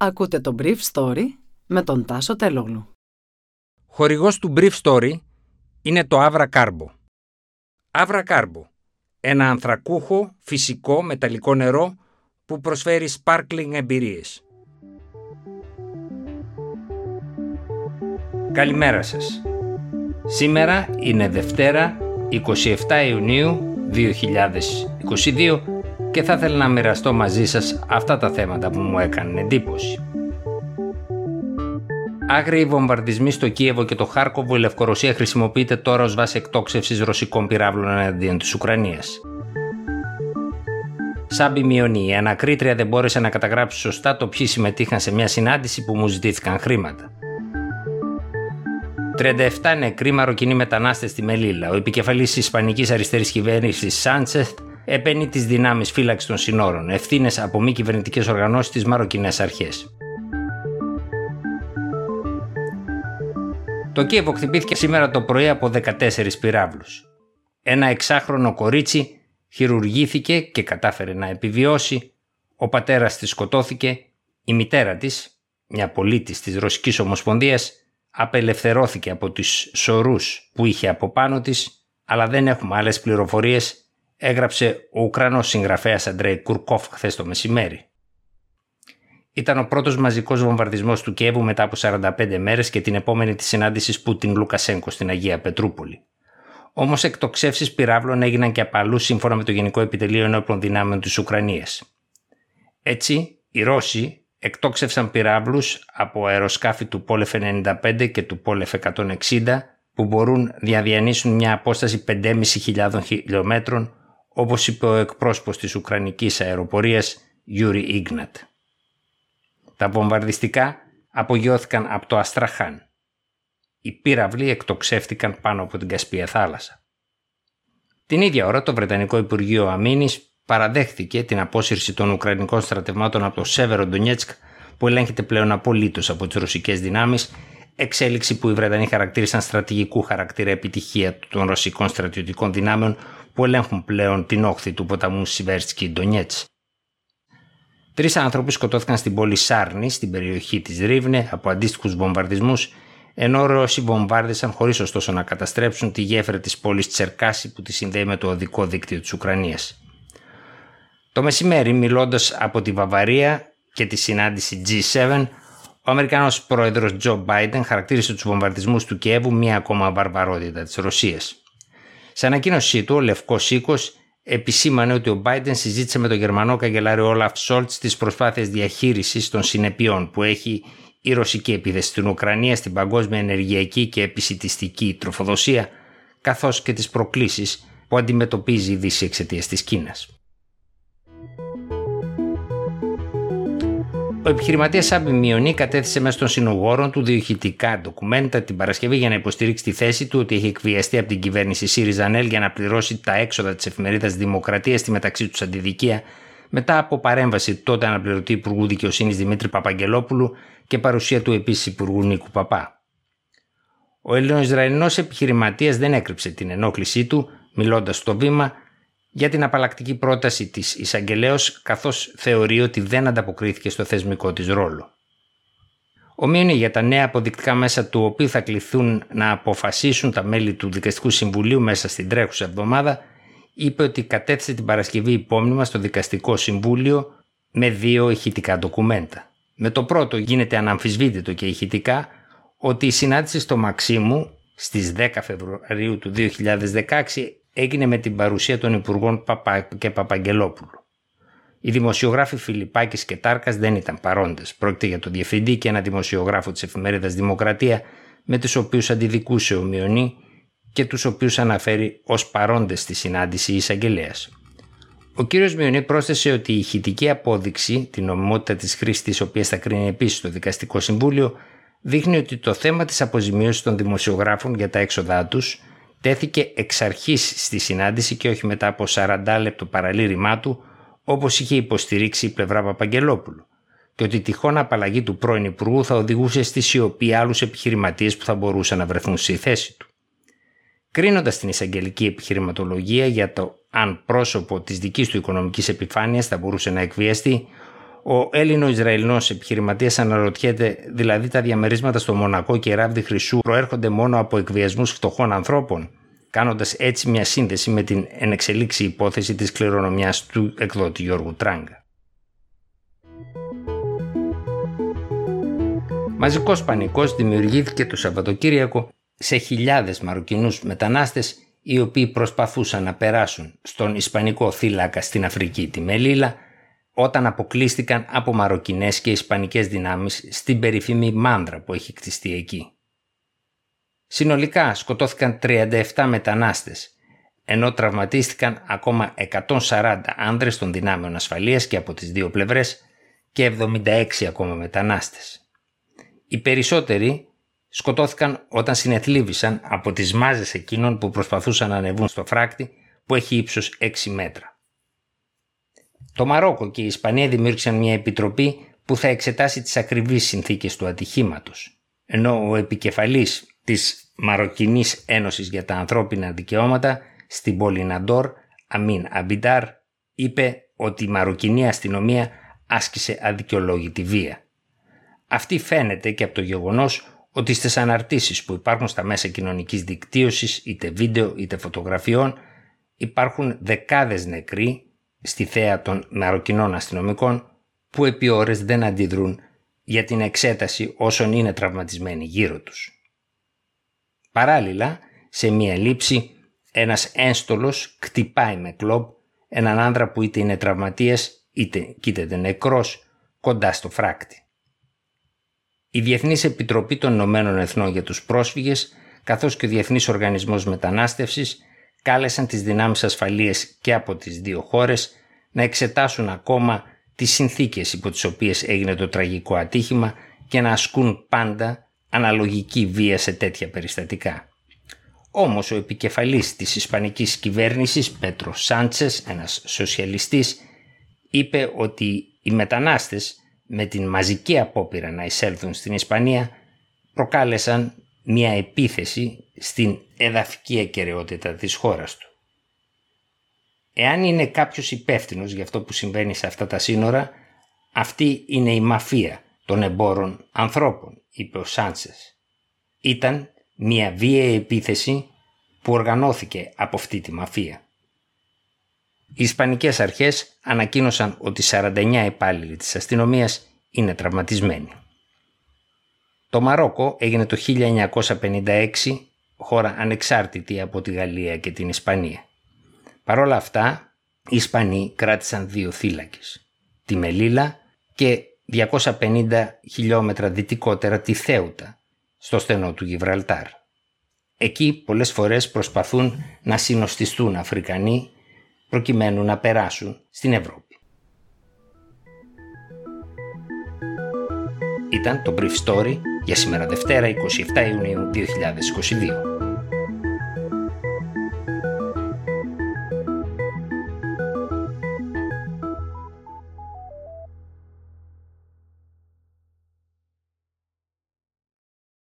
Ακούτε το Brief Story με τον Τάσο Τελόγλου. Χορηγός του Brief Story είναι το Avra Carbo. Avra Carbo, ένα ανθρακούχο, φυσικό, μεταλλικό νερό που προσφέρει sparkling εμπειρίες. Καλημέρα σας. Σήμερα είναι Δευτέρα, 27 Ιουνίου 2022 και θα ήθελα να μοιραστώ μαζί σας αυτά τα θέματα που μου έκαναν εντύπωση. Άγριοι βομβαρδισμοί στο Κίεβο και το Χάρκοβο, η Λευκορωσία χρησιμοποιείται τώρα ως βάση εκτόξευσης ρωσικών πυράβλων εναντίον της Ουκρανίας. Σάμπι Μιονί, η ανακρίτρια δεν μπόρεσε να καταγράψει σωστά το ποιοι συμμετείχαν σε μια συνάντηση που μου ζητήθηκαν χρήματα. 37 νεκροί μαροκινοί μετανάστες στη Μελίλα. Ο επικεφαλής της Ισπανικής αριστερής κυβέρνησης Σάντσεθ επένει τις δυνάμεις φύλαξης των συνόρων, ευθύνες από μη κυβερνητικές οργανώσεις της Μαροκινές Αρχές. Το Κίεβο χτυπήθηκε σήμερα το πρωί από 14 πυράβλους. Ένα εξάχρονο κορίτσι χειρουργήθηκε και κατάφερε να επιβιώσει, ο πατέρας της σκοτώθηκε, η μητέρα της, μια πολίτης της Ρωσικής Ομοσπονδίας, απελευθερώθηκε από τις σωρούς που είχε από πάνω της, αλλά δεν έχουμε άλλες πληροφορίες, έγραψε ο Ουκρανός συγγραφέας Αντρέι Κουρκόφ χθες το μεσημέρι. Ήταν ο πρώτος μαζικός βομβαρδισμός του Κιέβου μετά από 45 μέρες και την επόμενη της συνάντησης Πούτιν Λουκασέγκο στην Αγία Πετρούπολη. Όμως εκτοξεύσεις πυράβλων έγιναν και απαλού σύμφωνα με το Γενικό Επιτελείο Ενόπλων Δυνάμεων της Ουκρανίας. Έτσι, οι Ρώσοι εκτόξευσαν πυράβλους από αεροσκάφη του Πόλεφ 95 και του Πόλεφ 160 που μπορούν να διανύσουν μια απόσταση 5.500 χιλιόμετρων όπως είπε ο εκπρόσωπος της Ουκρανικής αεροπορίας Γιούρι Ίγνατ. Τα βομβαρδιστικά απογειώθηκαν από το Αστραχάν. Οι πύραυλοι εκτοξεύτηκαν πάνω από την Κασπία θάλασσα. Την ίδια ώρα το Βρετανικό Υπουργείο Αμύνης παραδέχθηκε την απόσυρση των Ουκρανικών στρατευμάτων από το Σεβεροντονιέτσκ που ελέγχεται πλέον απολύτως από τις ρωσικές δυνάμεις, εξέλιξη που οι Βρετανοί χαρακτήρισαν στρατηγικού χαρακτήρα επιτυχία των ρωσικών στρατιωτικών δυνάμεων που ελέγχουν πλέον την όχθη του ποταμού Σιβέρσκι Ντονιέτ. Τρεις άνθρωποι σκοτώθηκαν στην πόλη Σάρνη, στην περιοχή της Ρίβνε, από αντίστοιχους βομβαρδισμούς, ενώ Ρώσοι βομβάρδισαν χωρίς ωστόσο να καταστρέψουν τη γέφυρα της πόλης Τσερκάση που τη συνδέει με το οδικό δίκτυο της Ουκρανίας. Το μεσημέρι, μιλώντας από τη Βαβαρία και τη συνάντηση G7, ο Αμερικανός πρόεδρος Τζο Μπάιντεν χαρακτήρισε τους βομβαρδισμούς του Κιέβου μία ακόμα βαρβαρότητα της Ρωσίας. Σε ανακοίνωσή του, ο Λευκός Οίκος επισήμανε ότι ο Μπάιντεν συζήτησε με τον Γερμανό καγκελάριο Όλαφ Σολτς τις προσπάθειες διαχείρισης των συνεπειών που έχει η ρωσική επίθεση στην Ουκρανία στην παγκόσμια ενεργειακή και επισιτιστική τροφοδοσία, καθώς και τις προκλήσεις που αντιμετωπίζει η Δύση εξαιτίας της Κίνας. Ο επιχειρηματίας Σάμπι Μιονί κατέθεσε μέσα των συνογόρων του διοχητικά ντοκουμέντα την Παρασκευή για να υποστηρίξει τη θέση του ότι έχει εκβιαστεί από την κυβέρνηση ΣΥΡΙΖΑ ΝΕΛ για να πληρώσει τα έξοδα της εφημερίδας Δημοκρατίας στη μεταξύ τους αντιδικία μετά από παρέμβαση τότε αναπληρωτή Υπουργού Δικαιοσύνης Δημήτρη Παπαγγελόπουλου και παρουσία του επίσης Υπουργού Νίκου Παπά. Ο Ελληνοϊσραηλινός επιχειρηματίας δεν έκρυψε την ενόχλησή του, μιλώντας στο βήμα, για την απαλλακτική πρόταση της εισαγγελέως καθώς θεωρεί ότι δεν ανταποκρίθηκε στο θεσμικό της ρόλο. Ομοίωνε για τα νέα αποδεικτικά μέσα του οποίου θα κληθούν να αποφασίσουν τα μέλη του Δικαστικού Συμβουλίου μέσα στην τρέχουσα εβδομάδα, είπε ότι κατέθεσε την Παρασκευή υπόμνημα στο Δικαστικό Συμβούλιο με δύο ηχητικά ντοκουμέντα. Με το πρώτο γίνεται αναμφισβήτητο και ηχητικά ότι η συνάντηση στο Μαξίμου στις 10 Φεβρουαρίου του 2016 έγινε με την παρουσία των Υπουργών Παπα και Παπαγγελόπουλου. Οι δημοσιογράφοι Φιλιπάκης και Τάρκας δεν ήταν παρόντες. Πρόκειται για τον Διευθυντή και ένα δημοσιογράφο της εφημερίδας Δημοκρατία με τους οποίους αντιδικούσε ο Μιονί και τους οποίους αναφέρει ως παρόντες στη συνάντηση εισαγγελέας. Ο κύριος Μιονί πρόσθεσε ότι η ηχητική απόδειξη, την νομιμότητα της χρήσης της οποίας θα κρίνει επίσης το Δικαστικό Συμβούλιο, δείχνει ότι το θέμα της αποζημίωσης των δημοσιογράφων για τα έξοδά τους τέθηκε εξ αρχής στη συνάντηση και όχι μετά από 40 λεπτό παραλήρημά του όπως είχε υποστηρίξει η πλευρά Παπαγγελόπουλου και ότι η τυχόν απαλλαγή του πρώην Υπουργού θα οδηγούσε στη σιωπή άλλους επιχειρηματίες που θα μπορούσαν να βρεθούν στη θέση του. Κρίνοντας την εισαγγελική επιχειρηματολογία για το αν πρόσωπο της δικής του οικονομικής επιφάνειας θα μπορούσε να εκβιαστεί, Ο Έλληνο-Ισραηλινός επιχειρηματίας αναρωτιέται δηλαδή τα διαμερίσματα στο Μονακό και Ράβδη Χρυσού προέρχονται μόνο από εκβιασμούς φτωχών ανθρώπων, κάνοντας έτσι μια σύνδεση με την ενεξελίξη υπόθεση της κληρονομιάς του εκδότη Γιώργου Τράγκα. Μαζικός πανικός δημιουργήθηκε το Σαββατοκύριακο σε χιλιάδες Μαροκινούς μετανάστες οι οποίοι προσπαθούσαν να περάσουν στον Ισπανικό θύλακα στην Αφρική τη Μελίλα όταν αποκλείστηκαν από Μαροκινές και Ισπανικές δυνάμεις στην περίφημη Μάνδρα που έχει κτιστεί εκεί. Συνολικά σκοτώθηκαν 37 μετανάστες, ενώ τραυματίστηκαν ακόμα 140 άνδρες των δυνάμεων ασφαλείας και από τις δύο πλευρές και 76 ακόμα μετανάστες. Οι περισσότεροι σκοτώθηκαν όταν συνεθλίβησαν από τις μάζες εκείνων που προσπαθούσαν να ανεβούν στο φράκτη που έχει ύψος 6 μέτρα. Το Μαρόκο και η Ισπανία δημιούργησαν μια επιτροπή που θα εξετάσει τις ακριβείς συνθήκες του ατυχήματος, ενώ ο επικεφαλής της Μαροκινής Ένωσης για τα Ανθρώπινα Δικαιώματα στην πόλη Ναντόρ, Αμίν Αμπιντάρ, είπε ότι η Μαροκινή αστυνομία άσκησε αδικαιολόγητη βία. Αυτή φαίνεται και από το γεγονός ότι στις αναρτήσεις που υπάρχουν στα μέσα κοινωνικής δικτύωσης, είτε βίντεο είτε φωτογραφιών, υπάρχουν δεκάδες νεκροί στη θέα των μαροκινών αστυνομικών που επί ώρες δεν αντιδρούν για την εξέταση όσων είναι τραυματισμένοι γύρω τους. Παράλληλα, σε μία λήψη, ένας ένστολος κτυπάει με κλόμπ έναν άνδρα που είτε είναι τραυματίας είτε κοίταται νεκρός κοντά στο φράκτη. Η Διεθνής Επιτροπή των Ηνωμένων Εθνών για τους Πρόσφυγες καθώς και ο Διεθνής Οργανισμός Μετανάστευσης κάλεσαν τις δυνάμεις ασφαλείας και από τις δύο χώρες να εξετάσουν ακόμα τις συνθήκες υπό τις οποίες έγινε το τραγικό ατύχημα και να ασκούν πάντα αναλογική βία σε τέτοια περιστατικά. Όμως ο επικεφαλής της ισπανικής κυβέρνησης, Πέτρο Σάντσες, ένας σοσιαλιστής, είπε ότι οι μετανάστες με την μαζική απόπειρα να εισέλθουν στην Ισπανία προκάλεσαν μια επίθεση στην εδαφική ακαιρεότητα της χώρας του. Εάν είναι κάποιος υπεύθυνος για αυτό που συμβαίνει σε αυτά τα σύνορα, αυτή είναι η μαφία των εμπόρων ανθρώπων, είπε ο Σάντσες. Ήταν μια βίαιη επίθεση που οργανώθηκε από αυτή τη μαφία. Οι Ισπανικές αρχές ανακοίνωσαν ότι 49 υπάλληλοι της αστυνομίας είναι τραυματισμένοι. Το Μαρόκο έγινε το 1956 χώρα ανεξάρτητη από τη Γαλλία και την Ισπανία. Παρ' όλα αυτά, οι Ισπανοί κράτησαν δύο θύλακες, τη Μελίλα και 250 χιλιόμετρα δυτικότερα τη Θέουτα, στο στενό του Γιβραλτάρ. Εκεί πολλές φορές προσπαθούν να συνοστιστούν Αφρικανοί προκειμένου να περάσουν στην Ευρώπη. Ήταν το Brief Story για σήμερα Δευτέρα 27 Ιουνίου 2022.